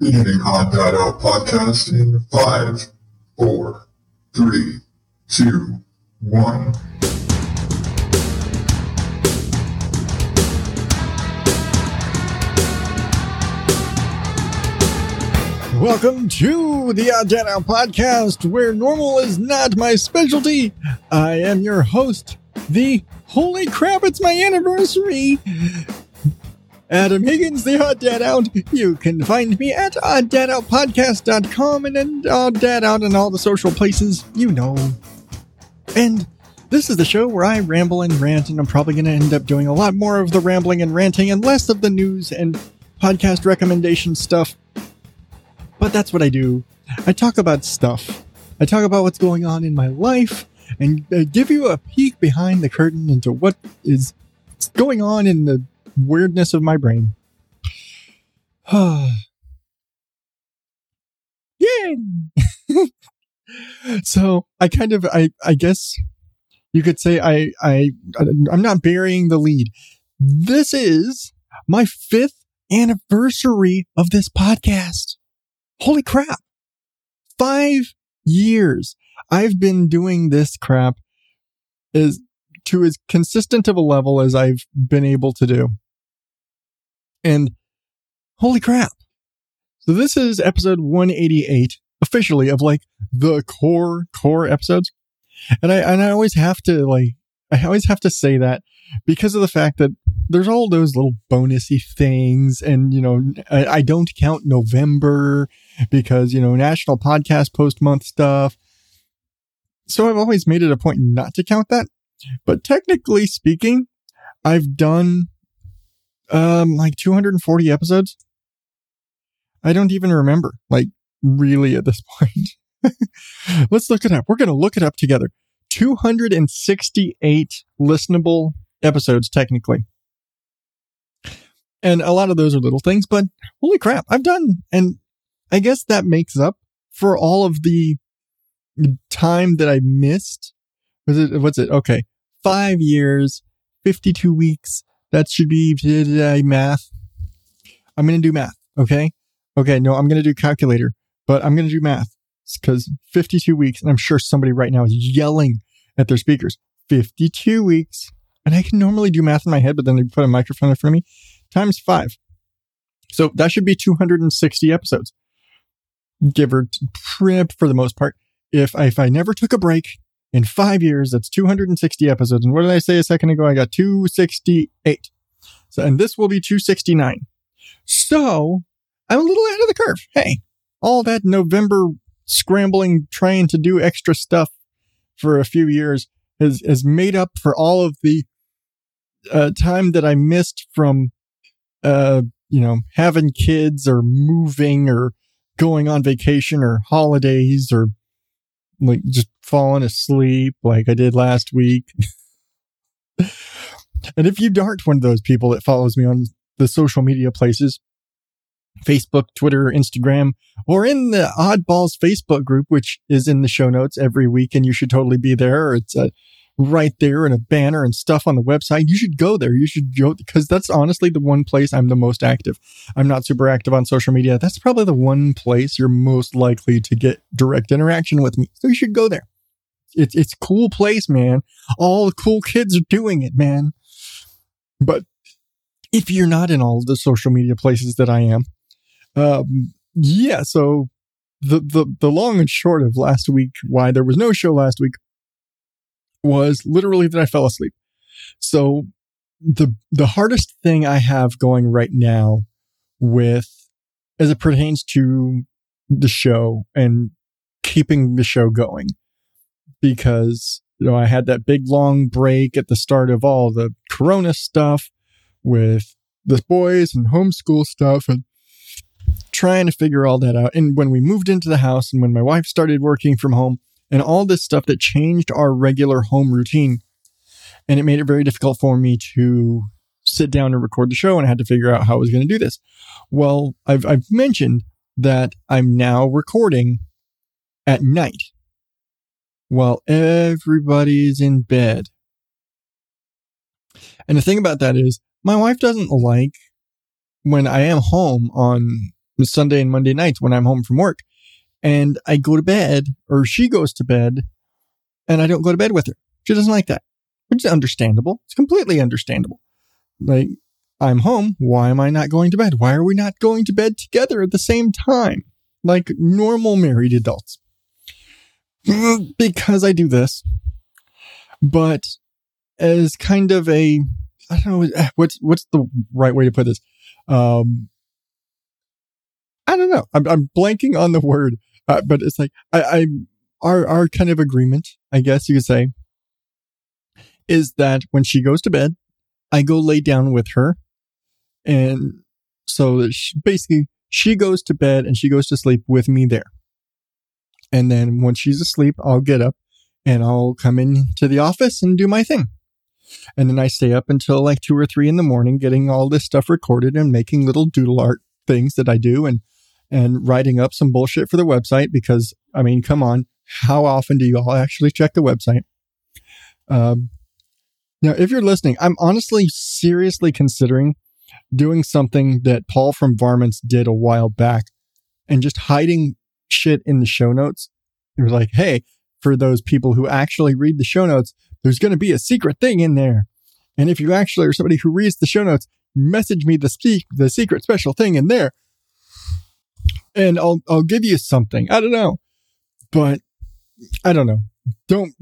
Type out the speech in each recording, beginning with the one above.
Beginning Odd Dad Out podcast in five, four, three, two, one. Welcome to the Odd Dad Out podcast, where normal is not my specialty. I am your host, the holy crap, it's my anniversary. Adam Higgins, the Odd Dad Out. You can find me at odddadoutpodcast.com and then Odd Dad Out in all the social places you know. And this is the show where I ramble and rant, and I'm probably going to end up doing a lot more of the rambling and ranting and less of the news and podcast recommendation stuff. But that's what I do. I talk about stuff. I talk about what's going on in my life and uh, give you a peek behind the curtain into what is going on in the weirdness of my brain. Yay! so I kind of, I, I guess you could say I, I, I'm not burying the lead. This is my fifth anniversary of this podcast. Holy crap. Five years. I've been doing this crap is to as consistent of a level as I've been able to do. And holy crap. So this is episode 188 officially of like the core core episodes. And I and I always have to like I always have to say that because of the fact that there's all those little bonusy things and you know I, I don't count November because you know National Podcast Post Month stuff. So I've always made it a point not to count that. But technically speaking, I've done um like 240 episodes. I don't even remember, like really at this point. Let's look it up. We're going to look it up together. 268 listenable episodes technically. And a lot of those are little things, but holy crap, I've done and I guess that makes up for all of the time that I missed. Was it what's it? Okay. 5 years, 52 weeks. That should be math. I'm going to do math, okay? Okay, no, I'm going to do calculator, but I'm going to do math because 52 weeks, and I'm sure somebody right now is yelling at their speakers. 52 weeks. And I can normally do math in my head, but then they put a microphone in front of me times five. So that should be 260 episodes. Give or trip for the most part. If I, if I never took a break in five years, that's 260 episodes. And what did I say a second ago? I got 268. So, and this will be 269. So I'm a little ahead of the curve. Hey, all that November scrambling, trying to do extra stuff for a few years has, has made up for all of the uh, time that I missed from, uh, you know, having kids or moving or going on vacation or holidays or like just falling asleep like I did last week. and if you aren't one of those people that follows me on the social media places, Facebook, Twitter, Instagram, or in the Oddballs Facebook group, which is in the show notes every week, and you should totally be there. It's uh, right there in a banner and stuff on the website. You should go there. You should go because that's honestly the one place I'm the most active. I'm not super active on social media. That's probably the one place you're most likely to get direct interaction with me. So you should go there. It's it's cool place, man. All the cool kids are doing it, man. But if you're not in all the social media places that I am, um, yeah. So the the the long and short of last week, why there was no show last week, was literally that I fell asleep. So the the hardest thing I have going right now with as it pertains to the show and keeping the show going because you know I had that big long break at the start of all the corona stuff with the boys and homeschool stuff and trying to figure all that out. And when we moved into the house and when my wife started working from home and all this stuff that changed our regular home routine, and it made it very difficult for me to sit down and record the show and I had to figure out how I was going to do this. Well, I've, I've mentioned that I'm now recording at night while everybody's in bed. And the thing about that is my wife doesn't like when I am home on Sunday and Monday nights when I'm home from work. And I go to bed or she goes to bed and I don't go to bed with her. She doesn't like that, which is understandable. It's completely understandable. Like, I'm home. Why am I not going to bed? Why are we not going to bed together at the same time? Like normal married adults. because I do this. But as kind of a, I don't know, what's, what's the right way to put this? Um, I don't know. I'm, I'm blanking on the word, uh, but it's like, I, I, our, our kind of agreement, I guess you could say, is that when she goes to bed, I go lay down with her. And so she, basically she goes to bed and she goes to sleep with me there. And then when she's asleep, I'll get up and I'll come into the office and do my thing. And then I stay up until like two or three in the morning, getting all this stuff recorded and making little doodle art things that I do and, and writing up some bullshit for the website because, I mean, come on. How often do you all actually check the website? Um, now, if you're listening, I'm honestly seriously considering doing something that Paul from Varmints did a while back and just hiding shit in the show notes. It was like, hey, for those people who actually read the show notes, there's going to be a secret thing in there. And if you actually are somebody who reads the show notes, message me the speak the secret special thing in there. And I'll I'll give you something. I don't know. But I don't know. Don't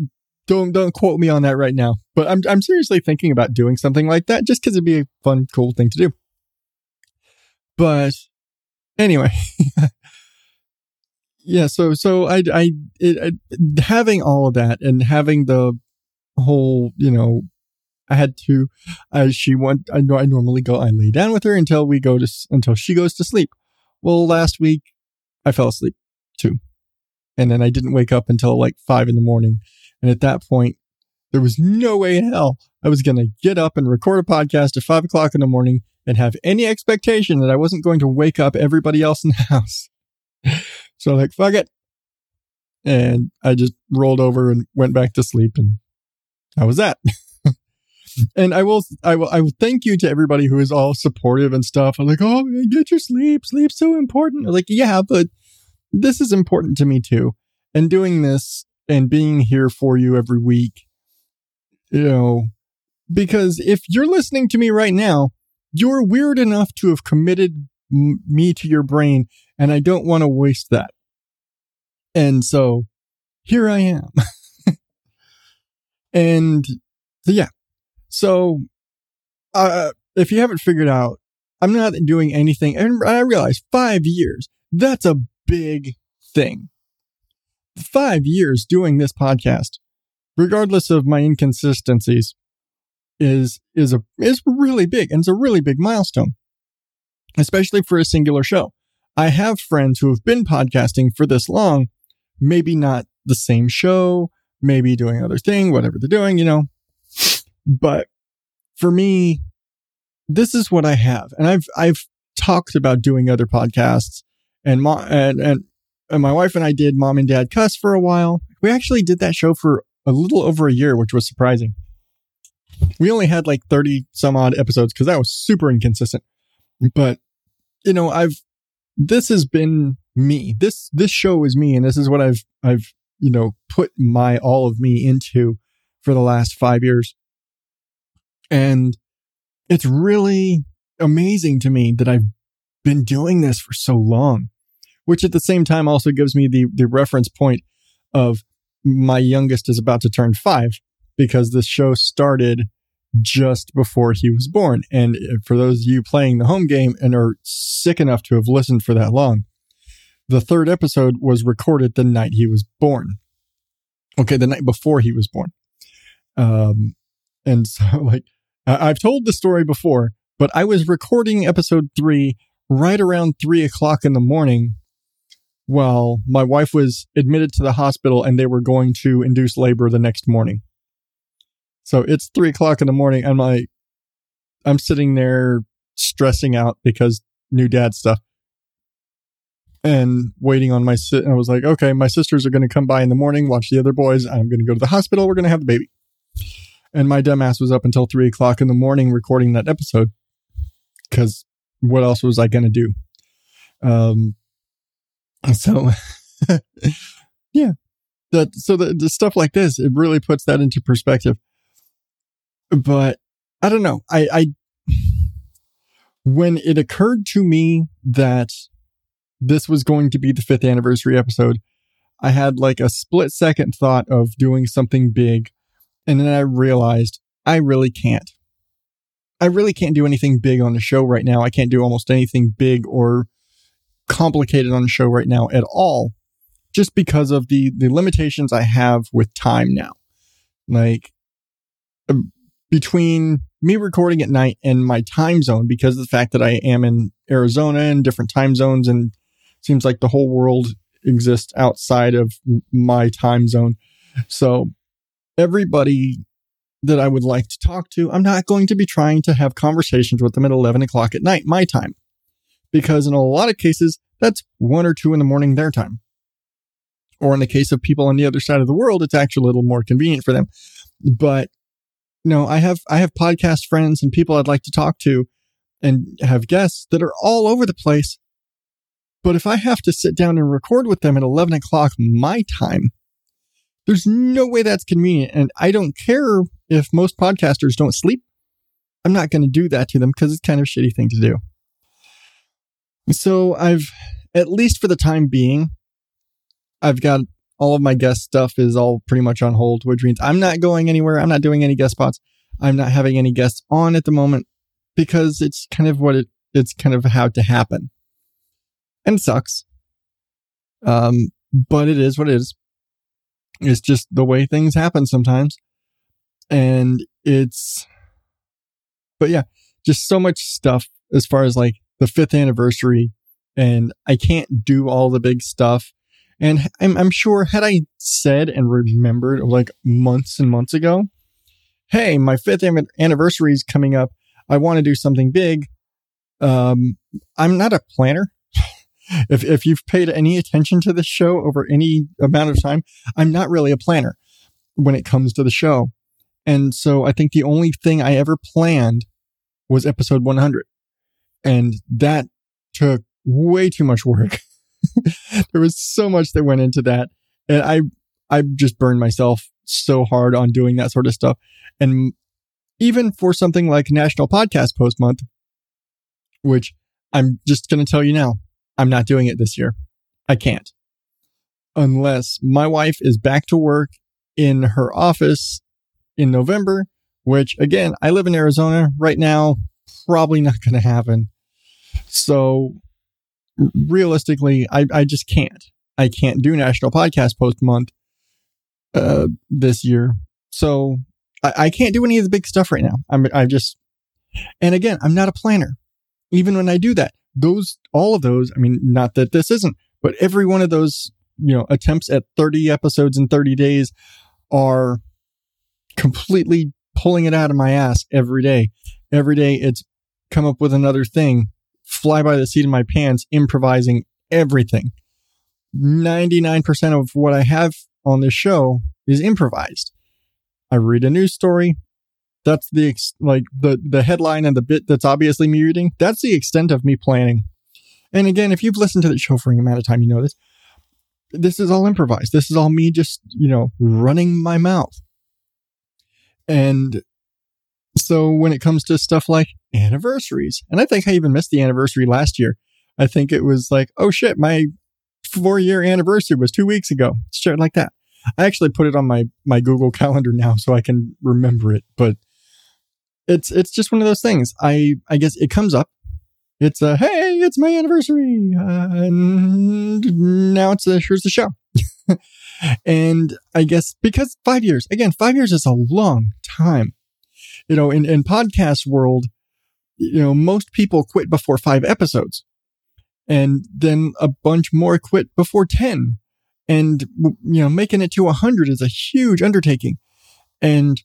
don't don't quote me on that right now. But I'm I'm seriously thinking about doing something like that just because it'd be a fun, cool thing to do. But anyway, yeah. So so I I, it, having all of that and having the whole you know I had to uh, she went I know I normally go I lay down with her until we go to until she goes to sleep. Well, last week I fell asleep too, and then I didn't wake up until like five in the morning and at that point, there was no way in hell I was going to get up and record a podcast at five o'clock in the morning and have any expectation that I wasn't going to wake up everybody else in the house. so I'm like, fuck it. And I just rolled over and went back to sleep and that was that. and I will, I will, I will thank you to everybody who is all supportive and stuff. I'm like, oh, get your sleep. Sleep's so important. I'm like, yeah, but this is important to me too. And doing this and being here for you every week. You know, because if you're listening to me right now, you're weird enough to have committed m- me to your brain, and I don't want to waste that. And so here I am. and yeah, so uh, if you haven't figured out, I'm not doing anything. And I realize five years, that's a big thing five years doing this podcast, regardless of my inconsistencies, is is a is really big and it's a really big milestone, especially for a singular show. I have friends who have been podcasting for this long, maybe not the same show, maybe doing other thing, whatever they're doing, you know. But for me, this is what I have, and I've I've talked about doing other podcasts and mo- and and and my wife and I did Mom and Dad Cuss for a while. We actually did that show for a little over a year, which was surprising. We only had like 30 some odd episodes because that was super inconsistent. But, you know, I've, this has been me. This, this show is me. And this is what I've, I've, you know, put my, all of me into for the last five years. And it's really amazing to me that I've been doing this for so long which at the same time also gives me the, the reference point of my youngest is about to turn five because this show started just before he was born. And for those of you playing the home game and are sick enough to have listened for that long, the third episode was recorded the night he was born. Okay, the night before he was born. Um, and so like Uh, I've told the story before, but I was recording episode three right around three o'clock in the morning well, my wife was admitted to the hospital and they were going to induce labor the next morning. So it's three o'clock in the morning. I'm like, I'm sitting there stressing out because new dad stuff and waiting on my sit. I was like, okay, my sisters are going to come by in the morning, watch the other boys. I'm going to go to the hospital. We're going to have the baby. And my dumbass was up until three o'clock in the morning recording that episode because what else was I going to do? Um, so yeah, that, so the, the stuff like this, it really puts that into perspective. But I don't know. I, I, when it occurred to me that this was going to be the fifth anniversary episode, I had like a split second thought of doing something big. And then I realized I really can't. I really can't do anything big on the show right now. I can't do almost anything big or complicated on the show right now at all, just because of the, the limitations I have with time now. Like, um, between me recording at night and my time zone, because of the fact that I am in Arizona and different time zones, and seems like the whole world exists outside of my time zone. So everybody that I would like to talk to, I'm not going to be trying to have conversations with them at 11 o'clock at night, my time, because in a lot of cases, that's one or two in the morning, their time. Or in the case of people on the other side of the world, it's actually a little more convenient for them. But no, I have, I have podcast friends and people I'd like to talk to and have guests that are all over the place. But if I have to sit down and record with them at 11 o'clock my time, there's no way that's convenient. And I don't care if most podcasters don't sleep. I'm not going to do that to them because it's kind of a shitty thing to do. So I've, at least for the time being, I've got all of my guest stuff is all pretty much on hold, which means I'm not going anywhere. I'm not doing any guest spots. I'm not having any guests on at the moment because it's kind of what it, it's kind of how to happen. And it sucks. Um, but it is what it is. It's just the way things happen sometimes. And it's, but yeah, just so much stuff as far as like the fifth anniversary. And I can't do all the big stuff. And I'm, I'm sure had I said and remembered like months and months ago, Hey, my fifth anniversary is coming up. I want to do something big. Um, I'm not a planner if if you've paid any attention to the show over any amount of time, I'm not really a planner when it comes to the show. And so I think the only thing I ever planned was episode 100. And that took way too much work. there was so much that went into that. And I, I just burned myself so hard on doing that sort of stuff. And even for something like National Podcast Post Month, which I'm just going to tell you now, I'm not doing it this year. I can't. Unless my wife is back to work in her office in November, which again, I live in Arizona right now, probably not going to happen. So realistically, I, I just can't. I can't do National Podcast Post Month uh, this year. So I, I can't do any of the big stuff right now. I'm, I just, and again, I'm not a planner. Even when I do that, those, all of those, I mean, not that this isn't, but every one of those, you know, attempts at 30 episodes in 30 days are completely pulling it out of my ass every day. Every day it's come up with another thing, fly by the seat of my pants, improvising everything. 99% of what I have on this show is improvised. I read a news story, that's the ex- like the the headline and the bit that's obviously me reading. That's the extent of me planning. And again, if you've listened to the show for any amount of time, you know this. This is all improvised. This is all me just, you know, running my mouth. And so when it comes to stuff like anniversaries, and I think I even missed the anniversary last year. I think it was like, oh shit, my four year anniversary was two weeks ago. Shit like that. I actually put it on my, my Google calendar now so I can remember it. But it's it's just one of those things. I I guess it comes up. It's a hey, it's my anniversary, and now it's a here's the show. and I guess because five years again, five years is a long time. You know, in in podcast world, you know, most people quit before five episodes, and then a bunch more quit before ten, and you know, making it to a hundred is a huge undertaking, and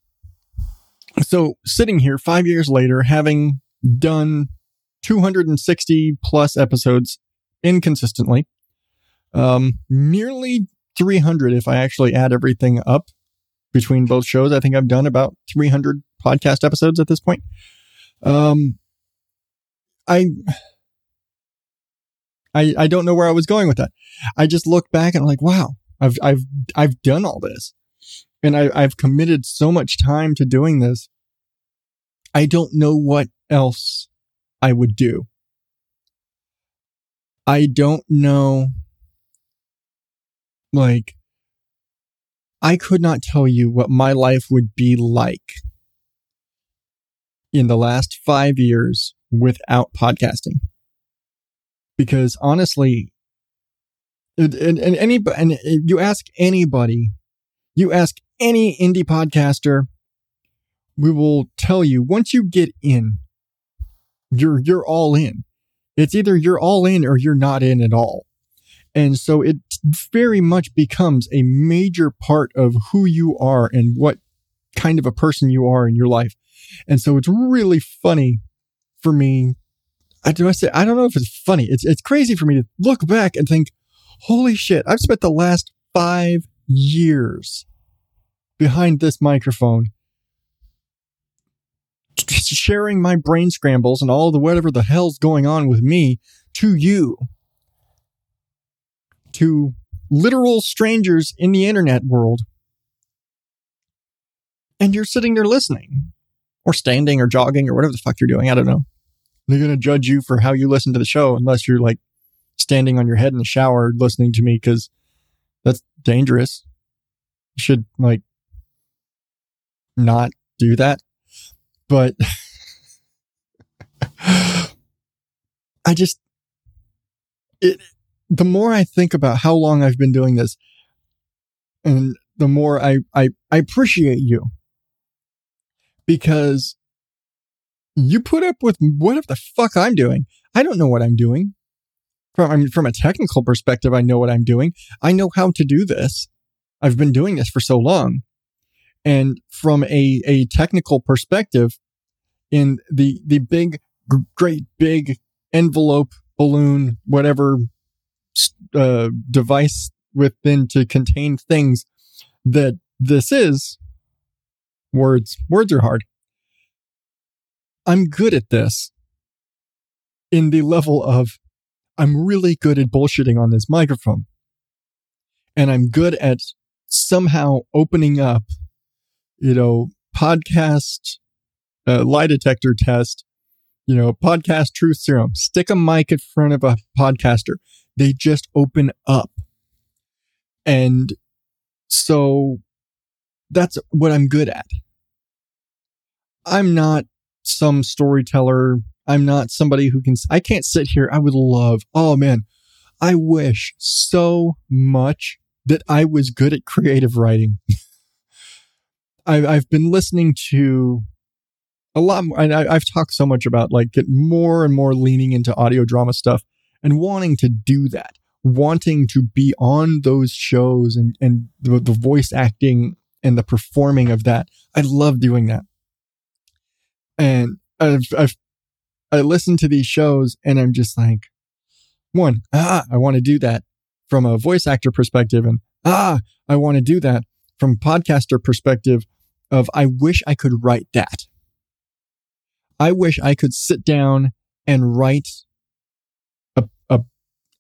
so sitting here five years later, having done 260 plus episodes inconsistently, um, nearly 300 if I actually add everything up between both shows. I think I've done about 300 podcast episodes at this point. Um, I, I, I don't know where I was going with that. I just look back and I'm like, wow, I've, I've, I've done all this and I, I've committed so much time to doing this. I don't know what else I would do. I don't know. Like, I could not tell you what my life would be like in the last five years without podcasting. Because honestly, and, and, and any, and you ask anybody, you ask any indie podcaster, we will tell you once you get in, you're, you're all in. It's either you're all in or you're not in at all. And so it very much becomes a major part of who you are and what kind of a person you are in your life. And so it's really funny for me. I do I say I don't know if it's funny. It's it's crazy for me to look back and think, holy shit, I've spent the last five years behind this microphone sharing my brain scrambles and all the whatever the hell's going on with me to you. To literal strangers in the internet world. And you're sitting there listening or standing or jogging or whatever the fuck you're doing i don't know. They're going to judge you for how you listen to the show unless you're like standing on your head in the shower listening to me because that's dangerous. You should like not do that. But I just, it, the more I think about how long I've been doing this and the more I, I, I appreciate you because you put up with whatever the fuck I'm doing. I don't know what I'm doing. From, I mean, from a technical perspective, I know what I'm doing. I know how to do this. I've been doing this for so long. And from a, a technical perspective, in the, the big, great big envelope, balloon, whatever uh, device within to contain things that this is, words, words are hard. I'm good at this in the level of I'm really good at bullshitting on this microphone. And I'm good at somehow opening up you know, podcast uh, lie detector test, you know, podcast truth serum, stick a mic in front of a podcaster. They just open up. And so that's what I'm good at. I'm not some storyteller. I'm not somebody who can, I can't sit here. I would love, oh man, I wish so much that I was good at creative writing. I've, I've been listening to a lot more, and I, have talked so much about like get more and more leaning into audio drama stuff and wanting to do that, wanting to be on those shows and, and the, the voice acting and the performing of that. I love doing that. And I've, I've, I listen to these shows and I'm just like, one, ah, I want to do that from a voice actor perspective. And ah, I want to do that from podcaster perspective of I wish I could write that. I wish I could sit down and write a, a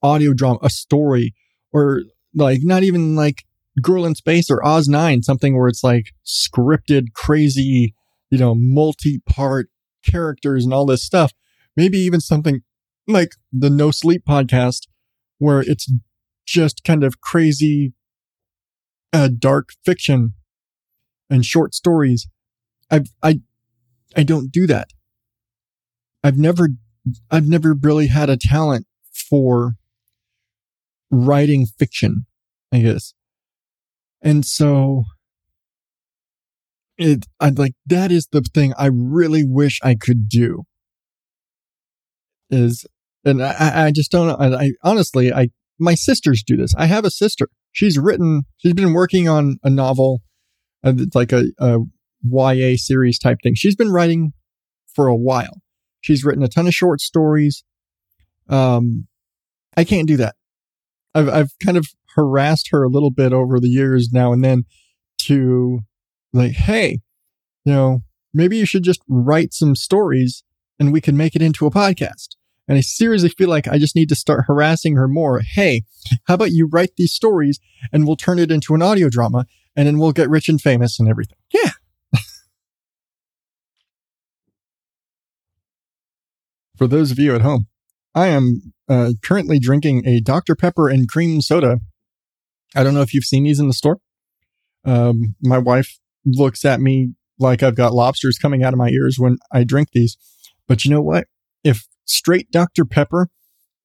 audio drama, a story, or like not even like Girl in Space or Oz 9, something where it's like scripted, crazy, you know, multi part characters and all this stuff. Maybe even something like the No Sleep podcast where it's just kind of crazy uh, dark fiction and short stories. I've, I I don't do that. I've never I've never really had a talent for writing fiction, I guess. And so it I'd like that is the thing I really wish I could do. Is and I, I just don't. I, I honestly I my sisters do this. I have a sister she's written, she's been working on a novel, it's like a, a YA series type thing. She's been writing for a while. She's written a ton of short stories. Um, I can't do that. I've, I've kind of harassed her a little bit over the years now and then to like, Hey, you know, maybe you should just write some stories and we can make it into a podcast. And I seriously feel like I just need to start harassing her more. Hey, how about you write these stories and we'll turn it into an audio drama and then we'll get rich and famous and everything. Yeah. For those of you at home, I am uh, currently drinking a Dr. Pepper and cream soda. I don't know if you've seen these in the store. Um, my wife looks at me like I've got lobsters coming out of my ears when I drink these. But you know what? If straight Dr. Pepper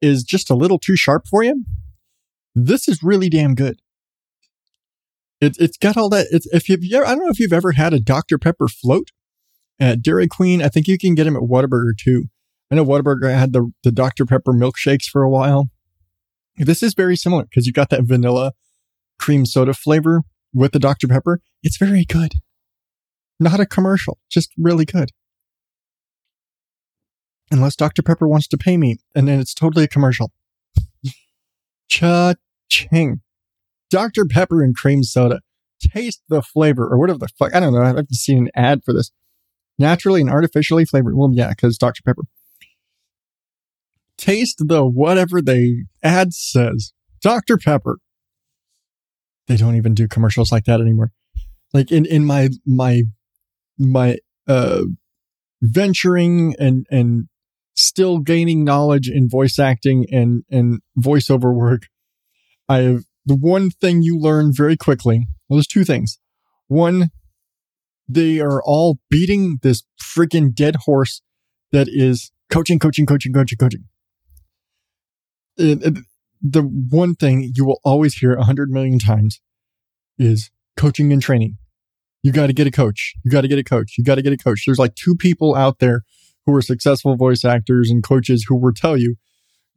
is just a little too sharp for you, this is really damn good. It, it's got all that. It's, if you've, I don't know if you've ever had a Dr. Pepper float at Dairy Queen. I think you can get them at Whataburger too. I know Whataburger had the, the Dr. Pepper milkshakes for a while. This is very similar because you got that vanilla cream soda flavor with the Dr. Pepper. It's very good. Not a commercial, just really good. Unless Dr. Pepper wants to pay me, and then it's totally a commercial. Cha-ching. Dr. Pepper and cream soda. Taste the flavor, or whatever the fuck. I don't know. I've seen an ad for this. Naturally and artificially flavored. Well, yeah, because Dr. Pepper. Taste the whatever the ad says. Dr. Pepper. They don't even do commercials like that anymore. Like in, in my, my, my, uh, venturing and, and still gaining knowledge in voice acting and, and voiceover work. I have the one thing you learn very quickly. Well, there's two things. One, they are all beating this freaking dead horse that is coaching, coaching, coaching, coaching, coaching. It, it, the one thing you will always hear a hundred million times is coaching and training. You got to get a coach. You got to get a coach. You got to get a coach. There's like two people out there who are successful voice actors and coaches who will tell you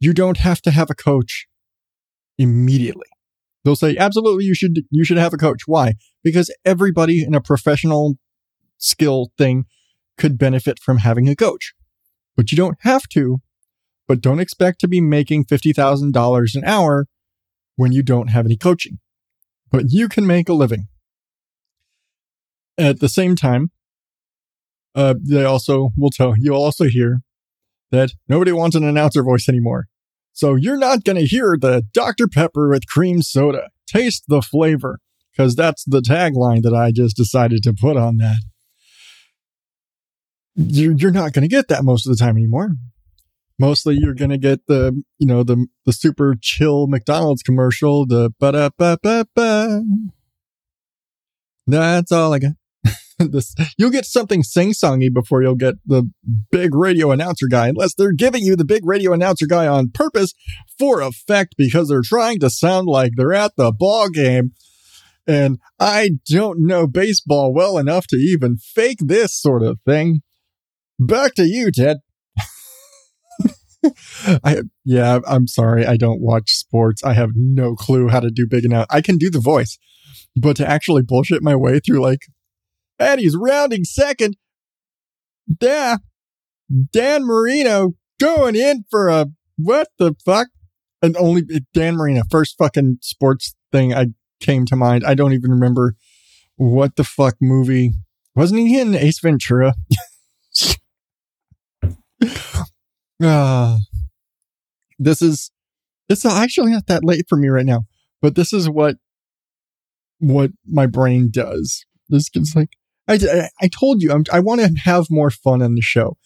you don't have to have a coach immediately. They'll say, absolutely, you should, you should have a coach. Why? Because everybody in a professional skill thing could benefit from having a coach, but you don't have to, but don't expect to be making $50,000 an hour when you don't have any coaching, but you can make a living. At the same time, uh, they also will tell you'll also hear that nobody wants an announcer voice anymore. So you're not going to hear the Dr. Pepper with cream soda. Taste the flavor because that's the tagline that I just decided to put on that. You're, not going to get that most of the time anymore. Mostly you're going to get the, you know, the, the super chill McDonald's commercial, the ba da ba ba ba. That's all I got. this, you'll get something sing-songy before you'll get the big radio announcer guy, unless they're giving you the big radio announcer guy on purpose for effect because they're trying to sound like they're at the ball game. And I don't know baseball well enough to even fake this sort of thing. Back to you, Ted. I yeah, I'm sorry. I don't watch sports. I have no clue how to do big enough. I can do the voice, but to actually bullshit my way through like and he's rounding second. Yeah. Dan Marino going in for a what the fuck? And only Dan Marino, first fucking sports thing I came to mind. I don't even remember what the fuck movie. Wasn't he in Ace Ventura? uh, this is it's actually not that late for me right now, but this is what what my brain does. This is like I, I told you I'm, I want to have more fun on the show.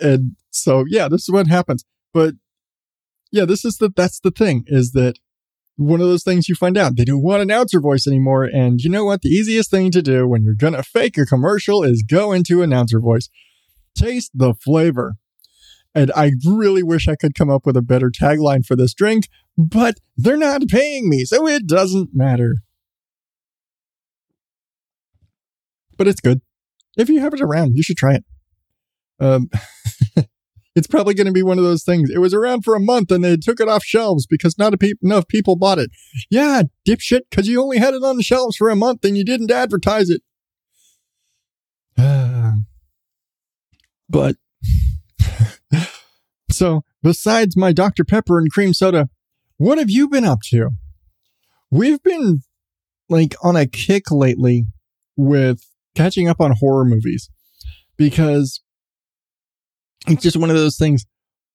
And so, yeah, this is what happens. But yeah, this is the, that's the thing is that one of those things you find out they don't want announcer voice anymore. And you know what? The easiest thing to do when you're going to fake a commercial is go into announcer voice. Taste the flavor. And I really wish I could come up with a better tagline for this drink, but they're not paying me, so it doesn't matter. But it's good. If you have it around, you should try it. Um, it's probably going to be one of those things. It was around for a month and they took it off shelves because not pe- enough people bought it. Yeah, dipshit, because you only had it on the shelves for a month and you didn't advertise it. But so, besides my Dr. Pepper and cream soda, what have you been up to? We've been like on a kick lately with catching up on horror movies because it's just one of those things.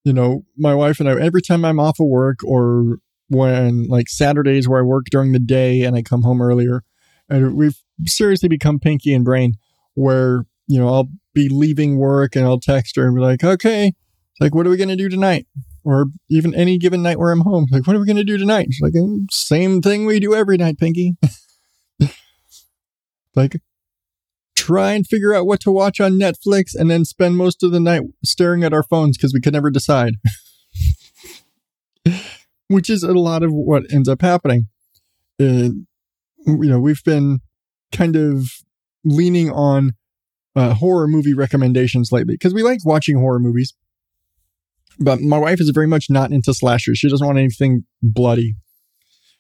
you know, my wife and I, every time I'm off of work or when like Saturdays where I work during the day and I come home earlier, and we've seriously become pinky and brain where, you know, I'll be leaving work and I'll text her and be like, okay, like, what are we going to do tonight? Or even any given night where I'm home. Like, what are we going to do tonight? She's like, mm, same thing we do every night, Pinky. like, try and figure out what to watch on Netflix and then spend most of the night staring at our phones because we could never decide. Which is a lot of what ends up happening. You know, we've been kind of leaning on uh, horror movie recommendations lately because we like watching horror movies. But my wife is very much not into slashers. She doesn't want anything bloody.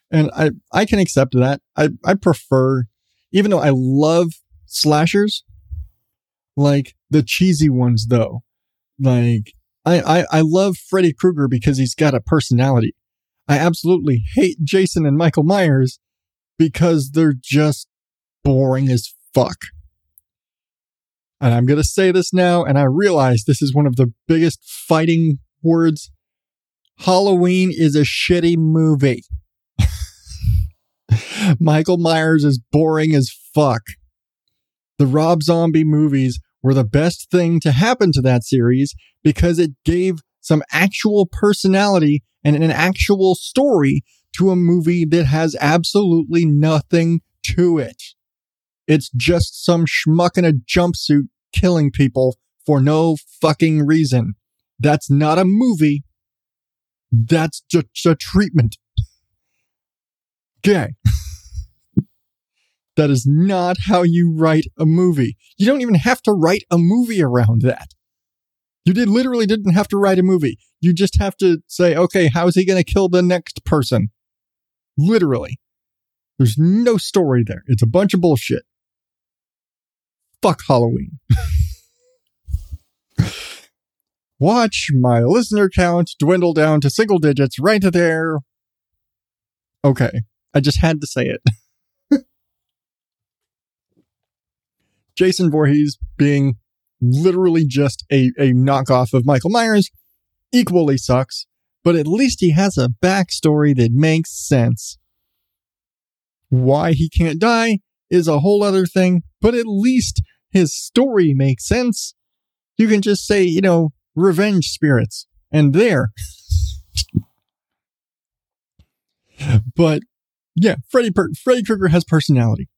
And I, I can accept that. I, I prefer, even though I love slashers, like the cheesy ones though. Like I, I, I love Freddy Krueger because he's got a personality. I absolutely hate Jason and Michael Myers because they're just boring as fuck. And I'm going to say this now, and I realize this is one of the biggest fighting words. Halloween is a shitty movie. Michael Myers is boring as fuck. The Rob Zombie movies were the best thing to happen to that series because it gave some actual personality and an actual story to a movie that has absolutely nothing to it. It's just some schmuck in a jumpsuit killing people for no fucking reason. That's not a movie. That's just a treatment. Okay. That is not how you write a movie. You don't even have to write a movie around that. You did literally didn't have to write a movie. You just have to say, okay, how is he going to kill the next person? Literally. There's no story there. It's a bunch of bullshit. Fuck Halloween. Watch my listener count dwindle down to single digits right there. Okay. I just had to say it. Jason Voorhees being literally just a, a knockoff of Michael Myers equally sucks, but at least he has a backstory that makes sense. Why he can't die is a whole other thing, but at least his story makes sense. You can just say, you know, revenge spirits, and there. but yeah, Freddy per- Freddy Krueger has personality.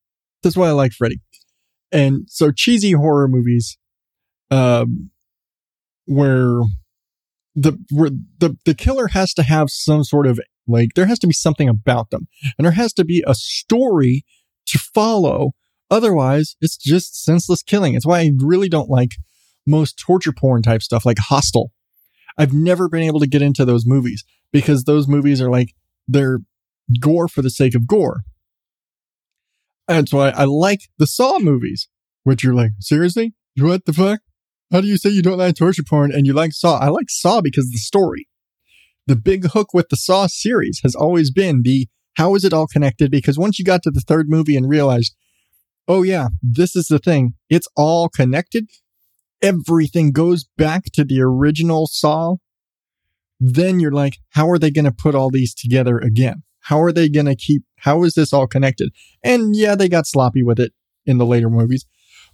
That's why I like Freddy. And so cheesy horror movies, um, where the where the the killer has to have some sort of like there has to be something about them, and there has to be a story to follow. Otherwise, it's just senseless killing. It's why I really don't like most torture porn type stuff like Hostel. I've never been able to get into those movies because those movies are like they're gore for the sake of gore. And so I, like the Saw movies, which you're like, seriously? What the fuck? How do you say you don't like torture porn and you like Saw? I like Saw because the story. The big hook with the Saw series has always been the how is it all connected? Because once you got to the third movie and realized, oh yeah, this is the thing, it's all connected. Everything goes back to the original Saw. Then you're like, how are they going to put all these together again? How are they going to keep, how is this all connected? And yeah, they got sloppy with it in the later movies,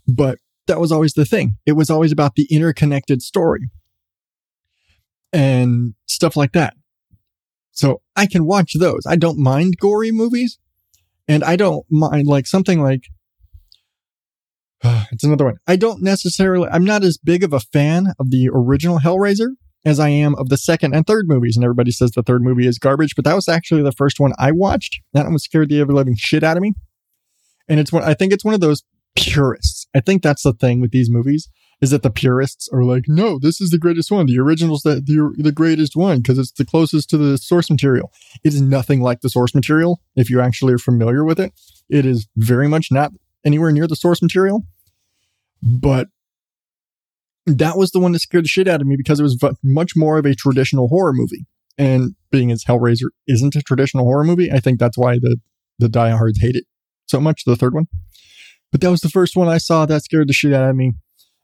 but that was always the thing. It was always about the interconnected story and stuff like that. So I can watch those. I don't mind gory movies and I don't mind like something like it's another one. I don't necessarily I'm not as big of a fan of the original Hellraiser as I am of the second and third movies and everybody says the third movie is garbage, but that was actually the first one I watched. That one scared the ever living shit out of me. And it's one I think it's one of those purists. I think that's the thing with these movies is that the purists are like, no, this is the greatest one. The original's the, the, the greatest one because it's the closest to the source material. It is nothing like the source material. If you actually are familiar with it, it is very much not anywhere near the source material. But that was the one that scared the shit out of me because it was much more of a traditional horror movie. And being as Hellraiser isn't a traditional horror movie, I think that's why the, the diehards hate it so much, the third one. But that was the first one I saw that scared the shit out of me.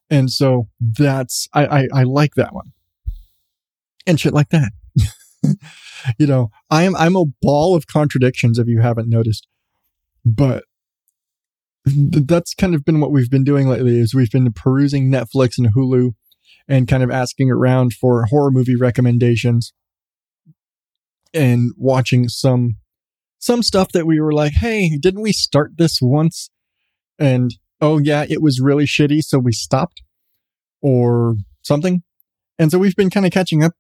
And so that's, I, I, I like that one. and shit like that. you know, I am I'm a ball of contradictions if you haven't noticed. But that's kind of been what we've been doing lately is we've been perusing Netflix and Hulu and kind of asking around for horror movie recommendations and watching some some stuff that we were like, "Hey, didn't we start this once?" And oh yeah, it was really shitty, so we stopped or something. And so we've been kind of catching up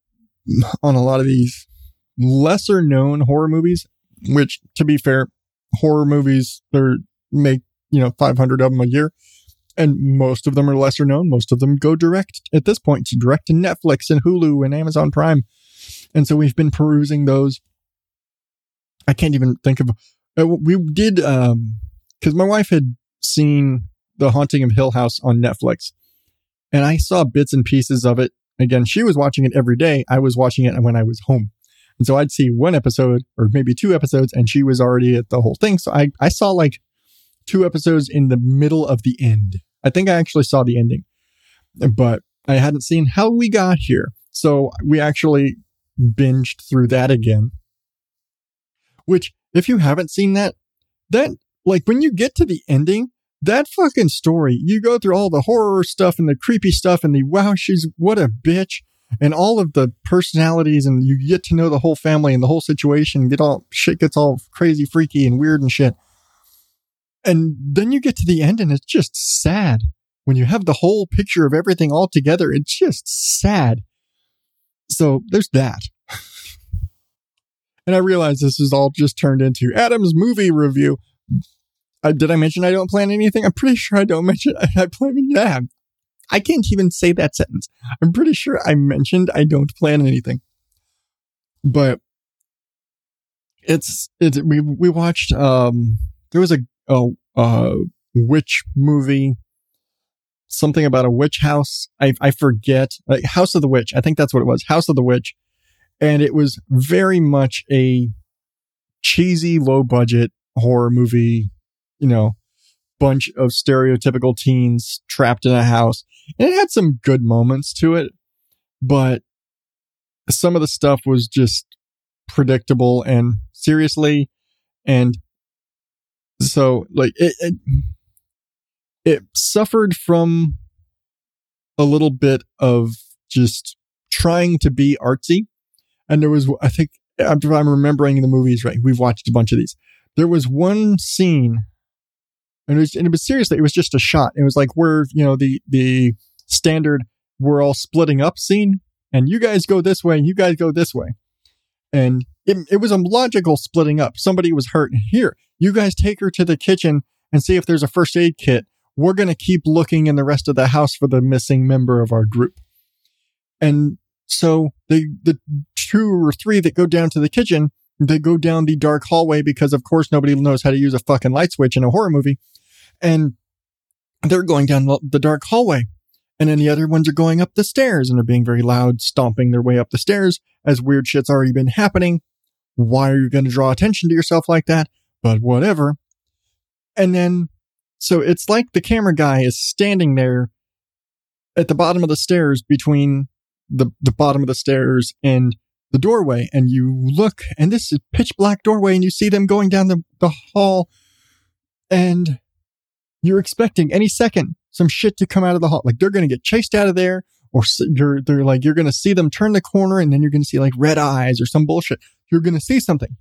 on a lot of these lesser known horror movies, which to be fair, horror movies, they're make, you know, 500 of them a year. And most of them are lesser known. Most of them go direct at this point to direct to Netflix and Hulu and Amazon Prime. And so we've been perusing those. I can't even think of, uh, we did, um, cause my wife had seen The Haunting of Hill House on Netflix and I saw bits and pieces of it. Again, she was watching it every day. I was watching it when I was home. And so I'd see one episode or maybe two episodes and she was already at the whole thing. So I, I saw like two episodes in the middle of the end. I think I actually saw the ending, but I hadn't seen how we got here. So we actually binged through that again. Which, if you haven't seen that, that, like when you get to the ending, that fucking story, you go through all the horror stuff and the creepy stuff and the wow, she's what a bitch and all of the personalities and you get to know the whole family and the whole situation, get all shit gets all crazy, freaky and weird and shit. And then you get to the end and it's just sad. When you have the whole picture of everything all together, it's just sad. So there's that. and I realize this is all just turned into Adam's movie review. Uh, did I mention I don't plan anything? I'm pretty sure I don't mention I, I plan. Yeah, I can't even say that sentence. I'm pretty sure I mentioned I don't plan anything. But it's it's we we watched um there was a a, witch movie something about a witch house. I I forget like House of the Witch. I think that's what it was. House of the Witch, and it was very much a cheesy, low budget horror movie you know, bunch of stereotypical teens trapped in a house. And it had some good moments to it, but some of the stuff was just predictable and seriously. And so like it, it, it suffered from a little bit of just trying to be artsy. And there was, I think, if I'm remembering the movies right, we've watched a bunch of these. There was one scene and it was, and it was seriously, it was just a shot. It was like we're, you know, the, the standard, we're all splitting up scene and you guys go this way and you guys go this way. And it, it was a logical splitting up. Somebody was hurt. Here, you guys take her to the kitchen and see if there's a first aid kit. We're going to keep looking in the rest of the house for the missing member of our group. And so the, the two or three that go down to the kitchen, they go down the dark hallway because of course nobody knows how to use a fucking light switch in a horror movie and they're going down the dark hallway. And then the other ones are going up the stairs and they're being very loud, stomping their way up the stairs as weird shit's already been happening. Why are you going to draw attention to yourself like that? But whatever. And then, so it's like the camera guy is standing there at the bottom of the stairs between the, the bottom of the stairs and the doorway. And you look and this is pitch black doorway and you see them going down the, the hall and you're expecting any second some shit to come out of the hall. Like they're going to get chased out of there or you're, they're like, you're going to see them turn the corner and then you're going to see like red eyes or some bullshit. You're going to see something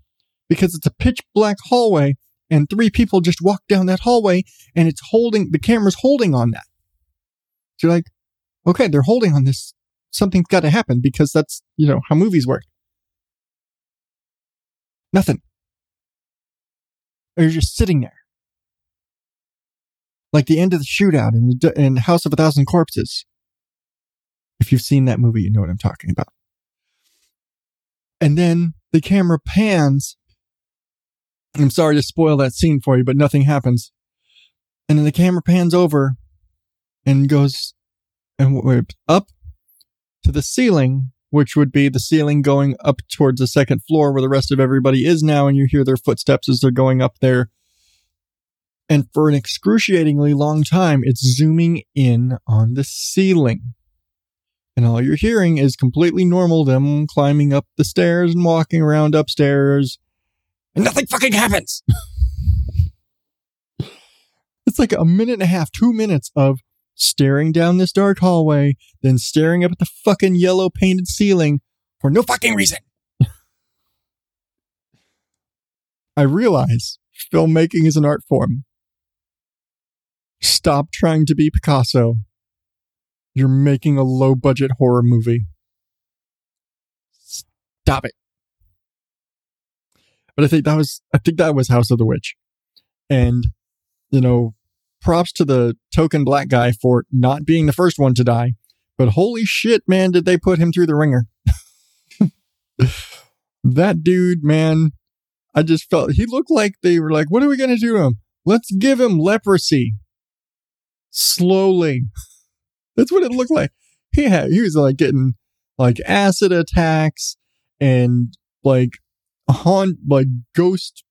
because it's a pitch black hallway and three people just walk down that hallway and it's holding, the camera's holding on that. So you're like, okay, they're holding on this. Something's got to happen because that's, you know, how movies work. Nothing. Or you're just sitting there like the end of the shootout in, the, in House of a Thousand Corpses. If you've seen that movie, you know what I'm talking about. And then the camera pans. I'm sorry to spoil that scene for you, but nothing happens. And then the camera pans over and goes and up to the ceiling, which would be the ceiling going up towards the second floor where the rest of everybody is now. And you hear their footsteps as they're going up there and for an excruciatingly long time, it's zooming in on the ceiling. And all you're hearing is completely normal them climbing up the stairs and walking around upstairs. And nothing fucking happens. it's like a minute and a half, two minutes of staring down this dark hallway, then staring up at the fucking yellow painted ceiling for no fucking reason. I realize filmmaking is an art form. Stop trying to be Picasso. You're making a low budget horror movie. Stop it. But I think that was, I think that was House of the Witch. And, you know, props to the token black guy for not being the first one to die. But holy shit, man, did they put him through the ringer. that dude, man, I just felt he looked like they were like, what are we going to do to him? Let's give him leprosy. Slowly. That's what it looked like. He had, he was like getting like acid attacks and like haunt, like ghost,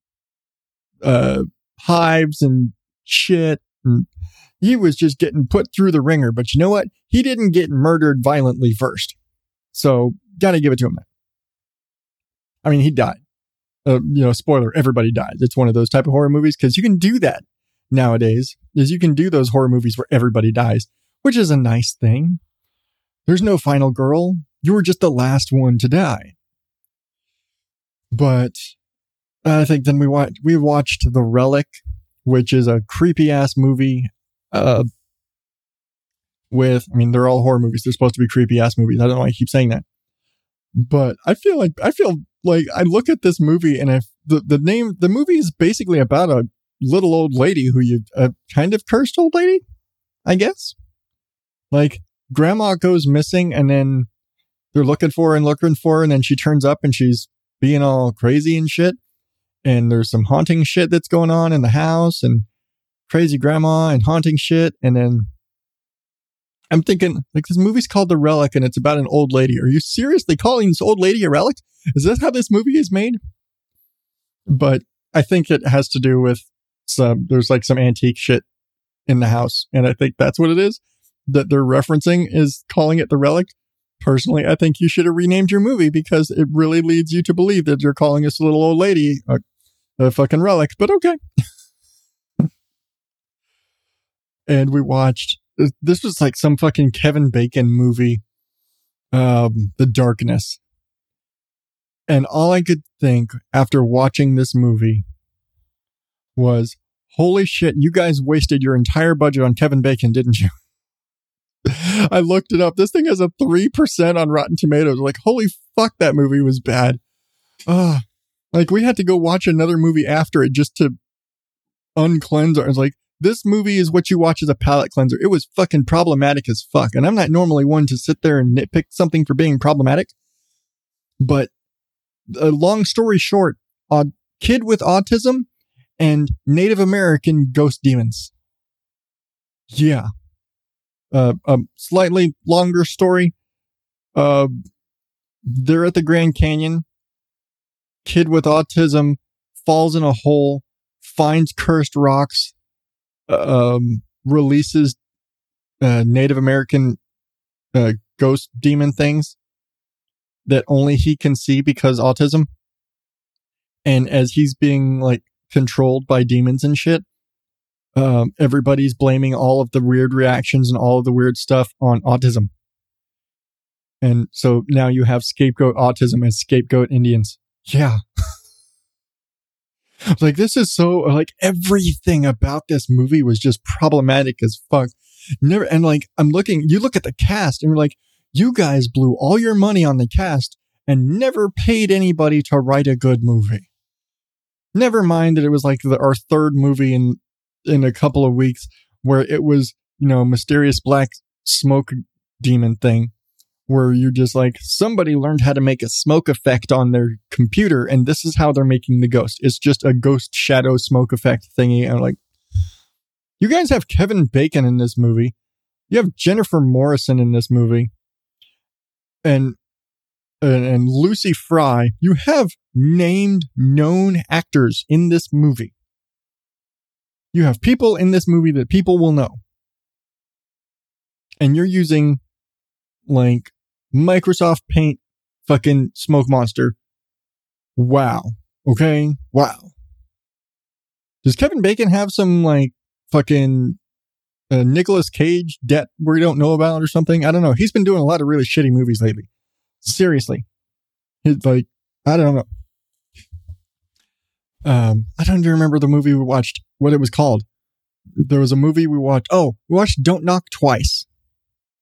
uh, hives and shit. And he was just getting put through the ringer. But you know what? He didn't get murdered violently first. So gotta give it to him. I mean, he died. Uh, you know, spoiler, everybody dies. It's one of those type of horror movies because you can do that nowadays is you can do those horror movies where everybody dies, which is a nice thing. There's no final girl. You were just the last one to die. But I think then we watched, we watched The Relic, which is a creepy ass movie, uh, with, I mean, they're all horror movies. They're supposed to be creepy ass movies. I don't know why I keep saying that. But I feel like, I feel like I look at this movie and if the, the name, the movie is basically about a little old lady who you, a kind of cursed old lady, I guess. Like grandma goes missing and then they're looking for and looking for and then she turns up and she's being all crazy and shit. And there's some haunting shit that's going on in the house and crazy grandma and haunting shit. And then I'm thinking, like, this movie's called The Relic and it's about an old lady. Are you seriously calling this old lady a relic? Is that how this movie is made? But I think it has to do with some, there's like some antique shit in the house. And I think that's what it is that they're referencing is calling it The Relic. Personally, I think you should have renamed your movie because it really leads you to believe that you're calling this little old lady a, a fucking relic, but okay. and we watched this was like some fucking Kevin Bacon movie, um, The Darkness. And all I could think after watching this movie was, holy shit, you guys wasted your entire budget on Kevin Bacon, didn't you? I looked it up. This thing has a 3% on Rotten Tomatoes. Like, holy fuck, that movie was bad. Uh, like, we had to go watch another movie after it just to uncleanse our. It's like, this movie is what you watch as a palate cleanser. It was fucking problematic as fuck. And I'm not normally one to sit there and nitpick something for being problematic. But a long story short, a kid with autism and Native American ghost demons. Yeah. Uh, a slightly longer story. Uh, they're at the Grand Canyon. Kid with autism falls in a hole, finds cursed rocks, um, releases uh, Native American uh, ghost demon things that only he can see because autism. And as he's being like controlled by demons and shit, um, everybody's blaming all of the weird reactions and all of the weird stuff on autism. And so now you have scapegoat autism and scapegoat Indians. Yeah. like this is so like everything about this movie was just problematic as fuck. Never and like I'm looking, you look at the cast and you're like, you guys blew all your money on the cast and never paid anybody to write a good movie. Never mind that it was like the, our third movie in in a couple of weeks where it was you know mysterious black smoke demon thing where you're just like somebody learned how to make a smoke effect on their computer and this is how they're making the ghost. It's just a ghost shadow smoke effect thingy. And I'm like you guys have kevin bacon in this movie. You have jennifer morrison in this movie. And and, and lucy fry. You have named known actors in this movie you have people in this movie that people will know and you're using like Microsoft Paint fucking smoke monster. Wow. Okay. Wow. Does Kevin Bacon have some like fucking uh, Nicolas Cage debt we don't know about or something? I don't know. He's been doing a lot of really shitty movies lately. Seriously. It's like, I don't know. Um, I don't even remember the movie we watched, what it was called. There was a movie we watched. Oh, we watched Don't Knock Twice.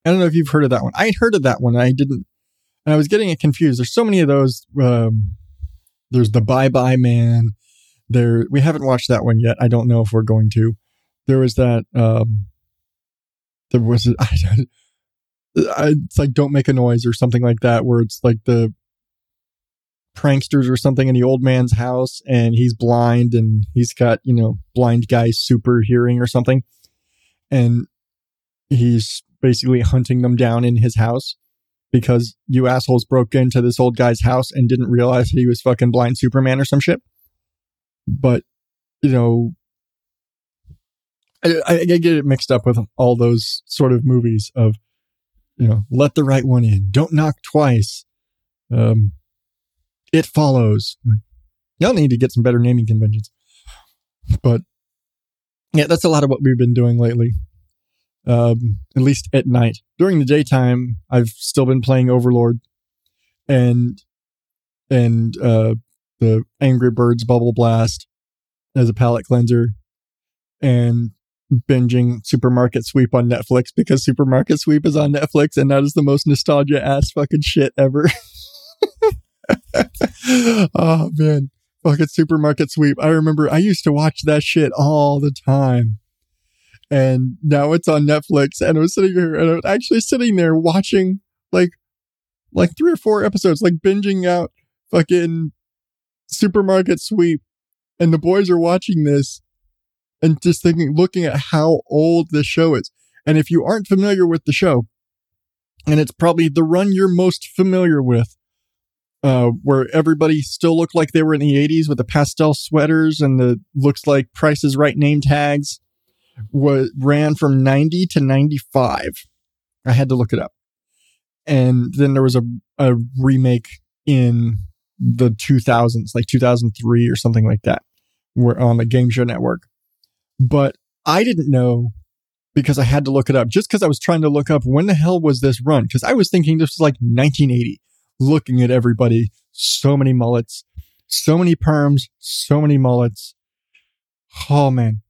I don't know if you've heard of that one. I heard of that one. I didn't, and I was getting it confused. There's so many of those. Um, there's the Bye Bye Man. There, we haven't watched that one yet. I don't know if we're going to. There was that. Um, there was. I, I, it's like Don't Make a Noise or something like that, where it's like the pranksters or something in the old man's house, and he's blind and he's got you know blind guy super hearing or something, and he's basically hunting them down in his house because you assholes broke into this old guy's house and didn't realize he was fucking blind Superman or some shit. But, you know, I, I, get it mixed up with all those sort of movies of, you know, let the right one in, don't knock twice. Um, it follows. Y'all need to get some better naming conventions. But yeah, that's a lot of what we've been doing lately um, at least at night. During the daytime, I've still been playing Overlord and and uh, the Angry Birds Bubble Blast as a palate cleanser, and binging Supermarket Sweep on Netflix because Supermarket Sweep is on Netflix, and that is the most nostalgia ass fucking shit ever. oh man, fucking Supermarket Sweep! I remember I used to watch that shit all the time and now it's on Netflix. And I was sitting here and I was actually sitting there watching like like three or four episodes, like binging out fucking supermarket sweep. And the boys are watching this and just thinking, looking at how old this show is. And if you aren't familiar with the show, and it's probably the run you're most familiar with, uh, where everybody still looked like they were in the 80s with the pastel sweaters and the looks like prices Right name tags was ran from 90 to 95. I had to look it up. And then there was a, a remake in the 2000s, like 2003 or something like that, were on the Game Show Network. But I didn't know because I had to look it up just because I was trying to look up when the hell was this run? Because I was thinking this was like 1980, looking at everybody, so many mullets, so many perms, so many mullets. Oh man.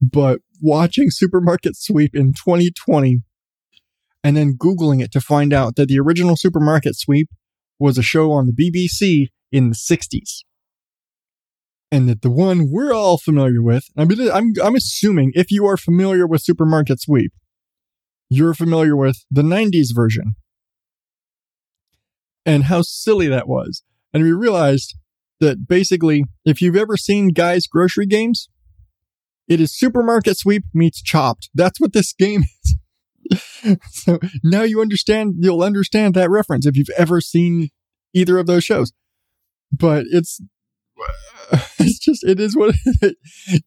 But watching Supermarket Sweep in 2020 and then Googling it to find out that the original Supermarket Sweep was a show on the BBC in the 60s. And that the one we're all familiar with, I mean, I'm, I'm assuming if you are familiar with Supermarket Sweep, you're familiar with the 90s version and how silly that was. And we realized that basically, if you've ever seen Guy's Grocery Games, it is supermarket sweep meets chopped. That's what this game is. so now you understand, you'll understand that reference if you've ever seen either of those shows. But it's, it's just, it is what it,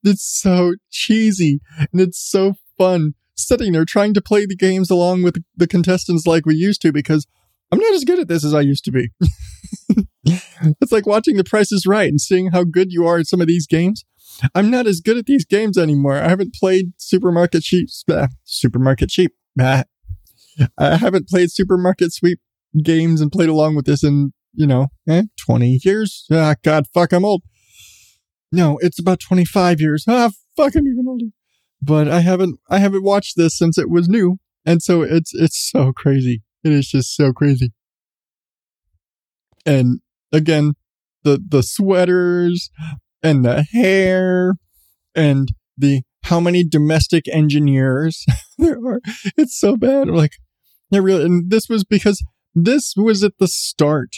it's so cheesy and it's so fun sitting there trying to play the games along with the contestants like we used to because I'm not as good at this as I used to be. it's like watching The Price is Right and seeing how good you are at some of these games. I'm not as good at these games anymore. I haven't played Supermarket Sheep. Uh, supermarket Sheep. Uh, I haven't played Supermarket Sweep games and played along with this in, you know, eh, 20 years. Ah, God, fuck, I'm old. No, it's about 25 years. Ah, fuck, I'm even older. But I haven't, I haven't watched this since it was new. And so it's, it's so crazy. It is just so crazy. And again, the, the sweaters, and the hair and the how many domestic engineers there are. It's so bad. I'm like, I really, and this was because this was at the start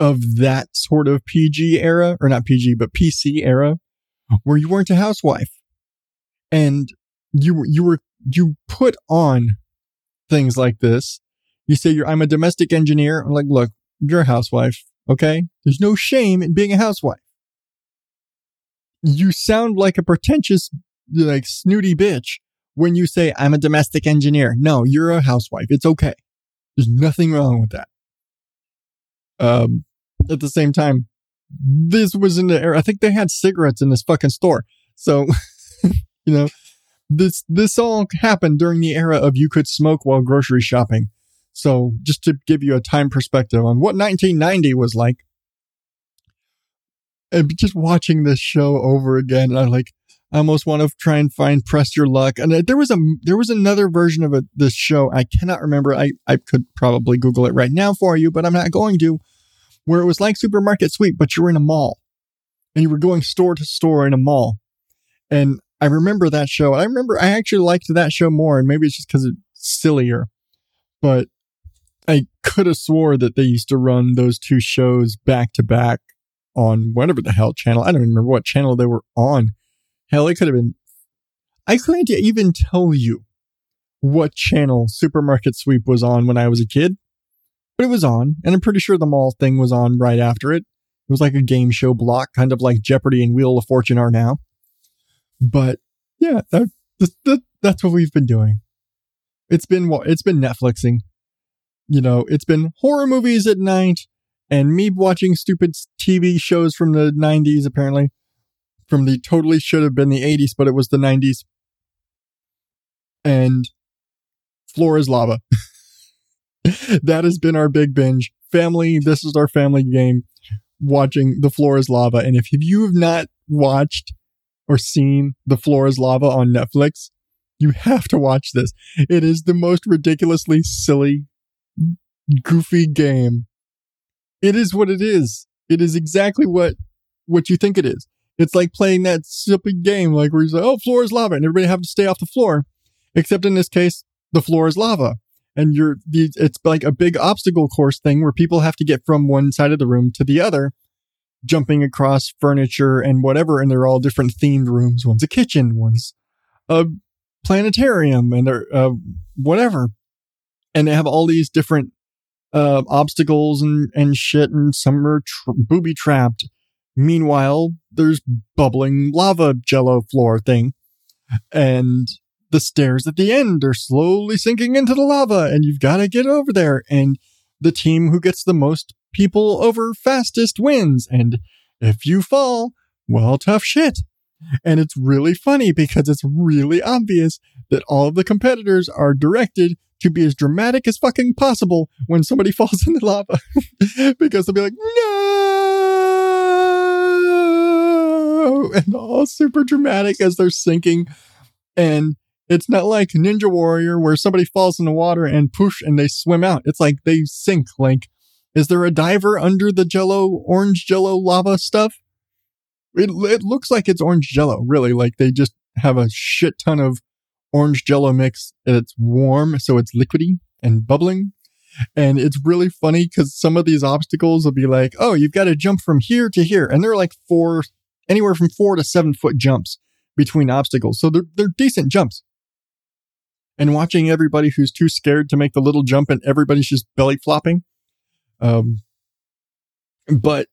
of that sort of PG era, or not PG, but PC era, where you weren't a housewife, and you you were you put on things like this. You say you're I'm a domestic engineer. I'm like, look, you're a housewife, okay? There's no shame in being a housewife you sound like a pretentious, like snooty bitch when you say, I'm a domestic engineer. No, you're a housewife. It's okay. There's nothing wrong with that. Um, at the same time, this was in the era. I think they had cigarettes in this fucking store. So, you know, this this all happened during the era of you could smoke while grocery shopping. So, just to give you a time perspective on what 1990 was like, and just watching this show over again, I like I almost want to try and find Press Your Luck. And uh, there was a there was another version of a, this show. I cannot remember. I I could probably Google it right now for you, but I'm not going to. Where it was like Supermarket Sweep, but you were in a mall, and you were going store to store in a mall. And I remember that show. I remember I actually liked that show more, and maybe it's just because it's sillier. But I could have swore that they used to run those two shows back to back on whatever the hell channel. I don't even remember what channel they were on. Hell, it could have been. I couldn't even tell you what channel Supermarket Sweep was on when I was a kid, but it was on, and I'm pretty sure the mall thing was on right after it. It was like a game show block, kind of like Jeopardy and Wheel of Fortune are now. But yeah, that, that, that's what we've been doing. It's been it's been Netflixing. You know, it's been horror movies at night and me watching stupid TV shows from the 90s, apparently. From the totally should have been the 80s, but it was the 90s. And Floor is Lava. that has been our big binge. Family, this is our family game watching The Floor is Lava. And if you have not watched or seen The Floor is Lava on Netflix, you have to watch this. It is the most ridiculously silly, goofy game it is what it is. It is exactly what what you think it is. It's like playing that stupid game, like where you say, "Oh, floor is lava," and everybody have to stay off the floor. Except in this case, the floor is lava, and you're the it's like a big obstacle course thing where people have to get from one side of the room to the other, jumping across furniture and whatever, and they're all different themed rooms. One's a kitchen, one's a planetarium, and they're uh, whatever, and they have all these different uh, obstacles and, and shit, and some are tr- booby trapped. Meanwhile, there's bubbling lava jello floor thing. And the stairs at the end are slowly sinking into the lava, and you've got to get over there. And the team who gets the most people over fastest wins. And if you fall, well, tough shit. And it's really funny because it's really obvious that all of the competitors are directed to be as dramatic as fucking possible when somebody falls in the lava because they'll be like, no, and all super dramatic as they're sinking. And it's not like Ninja Warrior where somebody falls in the water and push and they swim out. It's like they sink. Like, is there a diver under the jello, orange jello lava stuff? It, it looks like it's orange jello, really. Like they just have a shit ton of orange jello mix and it's warm, so it's liquidy and bubbling. And it's really funny because some of these obstacles will be like, oh, you've got to jump from here to here. And they're like four, anywhere from four to seven foot jumps between obstacles. So they're, they're decent jumps. And watching everybody who's too scared to make the little jump and everybody's just belly flopping. Um, but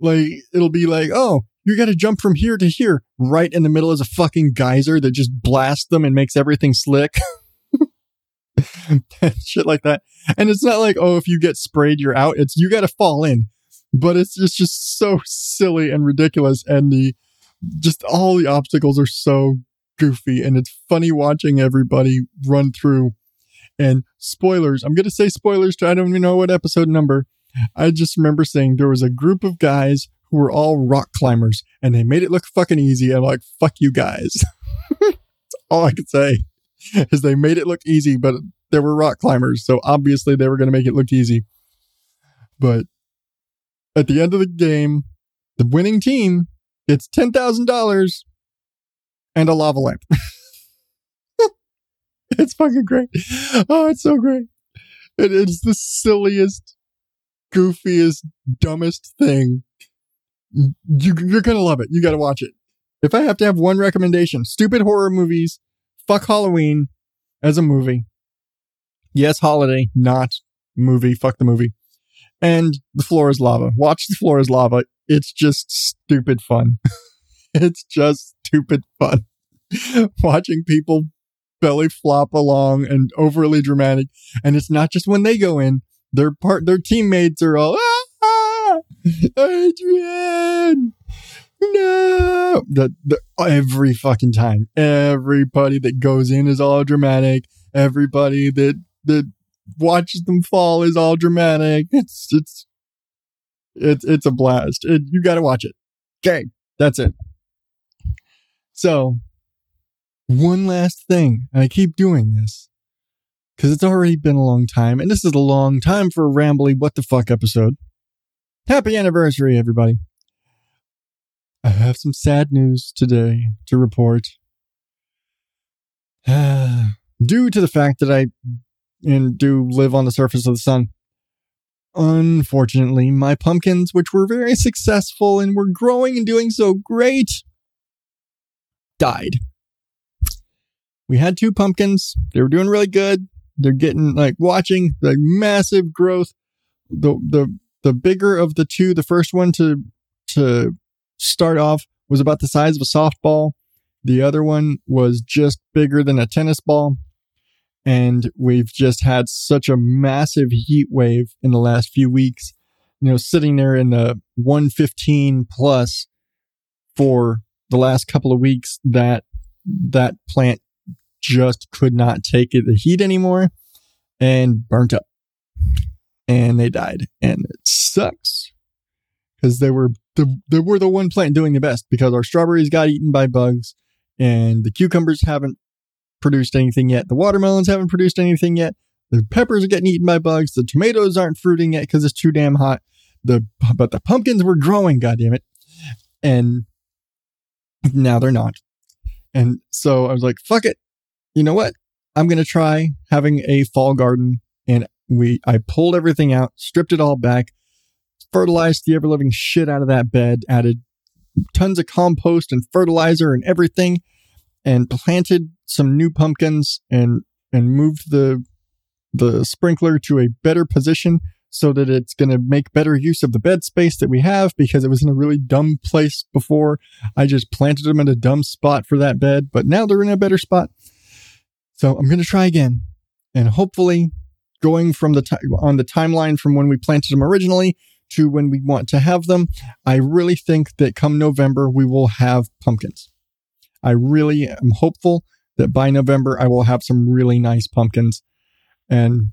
like, it'll be like, oh, you got to jump from here to here. Right in the middle is a fucking geyser that just blasts them and makes everything slick. Shit like that. And it's not like, oh, if you get sprayed, you're out. It's you got to fall in. But it's just, just so silly and ridiculous. And the, just all the obstacles are so goofy. And it's funny watching everybody run through. And spoilers, I'm going to say spoilers to I don't even know what episode number. I just remember saying there was a group of guys who were all rock climbers and they made it look fucking easy. I'm like, fuck you guys. All I could say is they made it look easy, but there were rock climbers. So obviously they were going to make it look easy. But at the end of the game, the winning team gets $10,000 and a lava lamp. it's fucking great. Oh, it's so great. It is the silliest, goofiest, dumbest thing you, you're gonna love it. You gotta watch it. If I have to have one recommendation, stupid horror movies, fuck Halloween as a movie. Yes, holiday, not movie. Fuck the movie. And The Floor is Lava. Watch The Floor is Lava. It's just stupid fun. it's just stupid fun. Watching people belly flop along and overly dramatic. And it's not just when they go in, their part, their teammates are all, ah, Adrian, no, the, the, every fucking time, everybody that goes in is all dramatic. Everybody that, that watches them fall is all dramatic. It's, it's, it's, it's a blast. It, you got to watch it. Okay. That's it. So one last thing. and I keep doing this because it's already been a long time, and this is a long time for a rambly what the fuck episode. Happy anniversary, everybody. I have some sad news today to report. Due to the fact that I and do live on the surface of the sun, unfortunately, my pumpkins, which were very successful and were growing and doing so great, died we had two pumpkins. They were doing really good. They're getting like watching the massive growth. The the the bigger of the two, the first one to to start off was about the size of a softball. The other one was just bigger than a tennis ball. And we've just had such a massive heat wave in the last few weeks, you know, sitting there in the 115 plus for the last couple of weeks that that plant just could not take the heat anymore and burnt up and they died. And it sucks because they were the, they were the one plant doing the best because our strawberries got eaten by bugs and the cucumbers haven't produced anything yet. The watermelons haven't produced anything yet. The peppers are getting eaten by bugs. The tomatoes aren't fruiting yet because it's too damn hot. The but the pumpkins were growing, goddamn it, and now they're not. And so I was like, "Fuck it, you know what? I'm to try having a fall garden. And we, I pulled everything out, stripped it all back, fertilized the ever living shit out of that bed, added tons of compost and fertilizer and everything, and planted some new pumpkins and, and moved the, the sprinkler to a better position so that it's going to make better use of the bed space that we have because it was in a really dumb place before. I just planted them in a dumb spot for that bed, but now they're in a better spot. So I'm going to try again and hopefully going from the time on the timeline from when we planted them originally to when we want to have them. I really think that come November, we will have pumpkins. I really am hopeful that by November, I will have some really nice pumpkins. And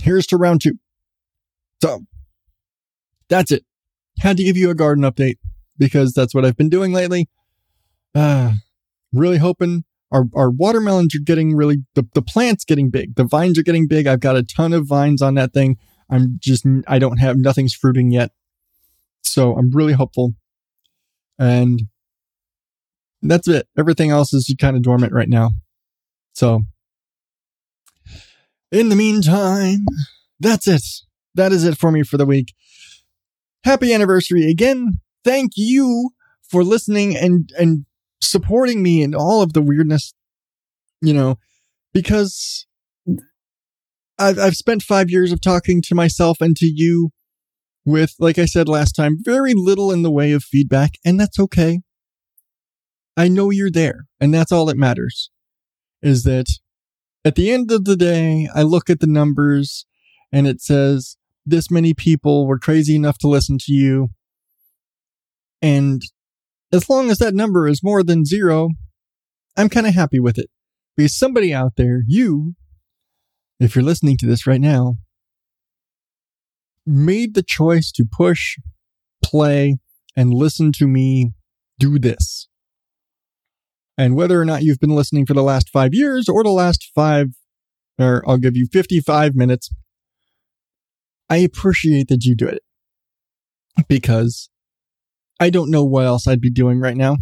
here's to round two. So that's it. Had to give you a garden update because that's what I've been doing lately. Uh, really hoping our, our watermelons are getting really, the, the plant's getting big. The vines are getting big. I've got a ton of vines on that thing. I'm just, I don't have, nothing's fruiting yet. So I'm really hopeful. And that's it. Everything else is kind of dormant right now. So in the meantime, that's it. That is it for me for the week. Happy anniversary again. Thank you for listening and, and supporting me in all of the weirdness, you know, because I've, I've spent five years of talking to myself and to you with, like I said last time, very little in the way of feedback, and that's okay. I know you're there, and that's all that matters. Is that at the end of the day, I look at the numbers and it says this many people were crazy enough to listen to you. And as long as that number is more than zero, I'm kind of happy with it. Because somebody out there, you, if you're listening to this right now, made the choice to push, play, and listen to me do this. And whether or not you've been listening for the last five years or the last five, or I'll give you 55 minutes, I appreciate that you do it because I don't know what else I'd be doing right now.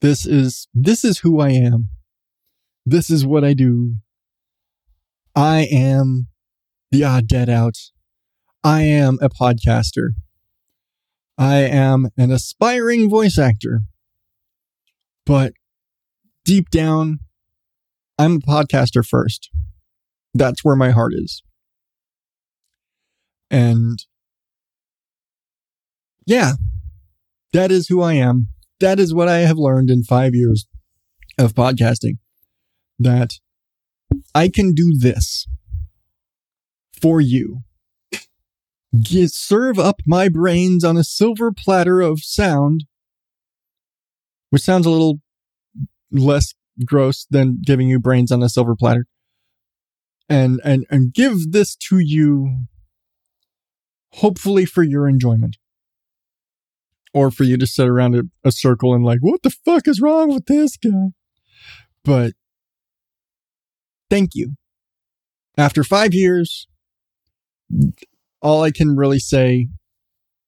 This is, this is who I am. This is what I do. I am the Odd Dad Out. I am a podcaster. I am an aspiring voice actor. But deep down, I'm a podcaster first. That's where my heart is. And yeah, that is who I am. That is what I have learned in five years of podcasting. that I can do this for you. Get, serve up my brains on a silver platter of sound, which sounds a little less gross than giving you brains on a silver platter. And, and, and give this to you, hopefully for your enjoyment. Or for you to sit around a, a circle and like, what the fuck is wrong with this guy? But thank you. After five years, all I can really say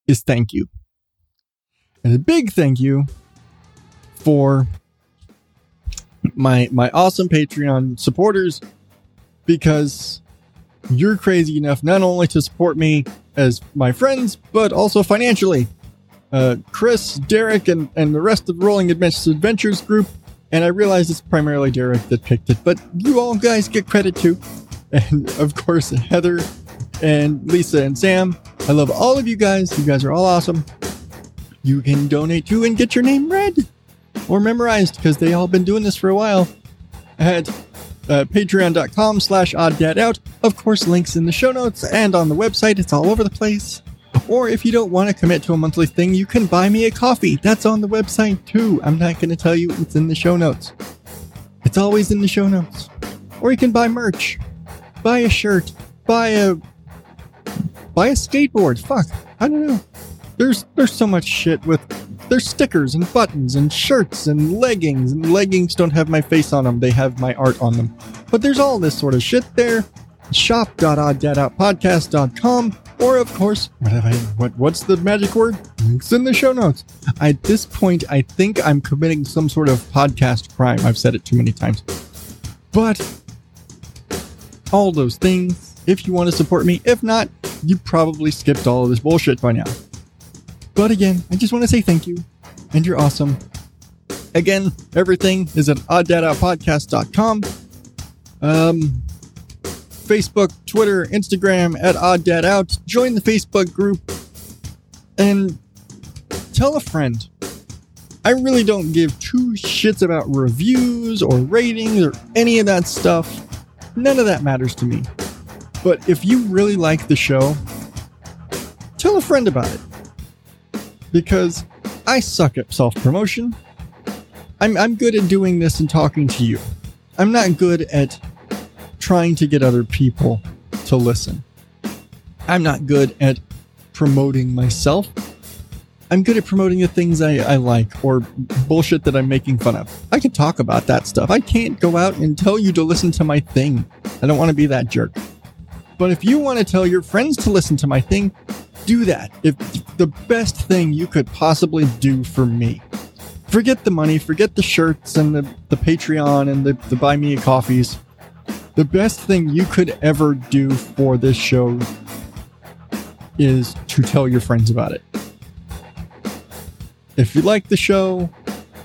is thank you. And a big thank you for my my awesome Patreon supporters because you're crazy enough not only to support me as my friends, but also financially. Uh, Chris, Derek, and, and the rest of the Rolling Adventures group. And I realize it's primarily Derek that picked it, but you all guys get credit too. And of course, Heather and Lisa and Sam. I love all of you guys. You guys are all awesome. You can donate to and get your name read or memorized because they all been doing this for a while at uh, patreon.com slash odddadout. Of course, links in the show notes and on the website. It's all over the place. Or if you don't want to commit to a monthly thing, you can buy me a coffee. That's on the website too. I'm not going to tell you it's in the show notes. It's always in the show notes. Or you can buy merch, buy a shirt, buy a buy a skateboard. Fuck, I don't know. There's there's so much shit with there's stickers and buttons and shirts and leggings and leggings don't have my face on them. They have my art on them. But there's all this sort of shit there. Shop.odddadoutpodcast.com or of course, what, I, what what's the magic word? It's in the show notes. At this point, I think I'm committing some sort of podcast crime. I've said it too many times. But all those things, if you want to support me, if not, you probably skipped all of this bullshit by now. But again, I just want to say thank you, and you're awesome. Again, everything is at odddadoutpodcast.com. Um, Facebook, Twitter, Instagram at odddadout. Join the Facebook group and tell a friend. I really don't give two shits about reviews or ratings or any of that stuff. None of that matters to me. But if you really like the show, tell a friend about it. Because I suck at self promotion. I'm, I'm good at doing this and talking to you. I'm not good at trying to get other people to listen. I'm not good at promoting myself. I'm good at promoting the things I, I like or bullshit that I'm making fun of. I can talk about that stuff. I can't go out and tell you to listen to my thing. I don't want to be that jerk. But if you want to tell your friends to listen to my thing, do that. If the best thing you could possibly do for me. Forget the money, forget the shirts and the, the Patreon and the, the buy me a coffees. The best thing you could ever do for this show is to tell your friends about it. If you like the show,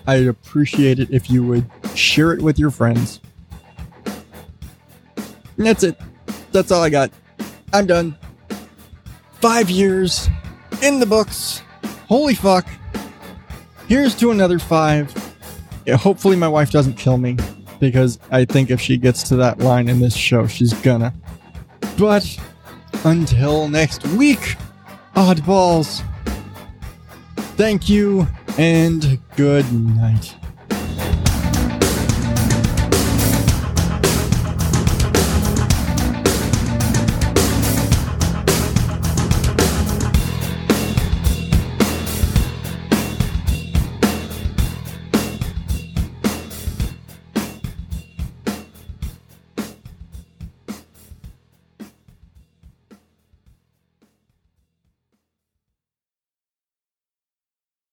I'd appreciate it if you would share it with your friends. And that's it that's all I got. I'm done. Five years in the books. Holy fuck. Here's to another five. Yeah, hopefully, my wife doesn't kill me because I think if she gets to that line in this show, she's gonna. But until next week, oddballs, thank you and good night.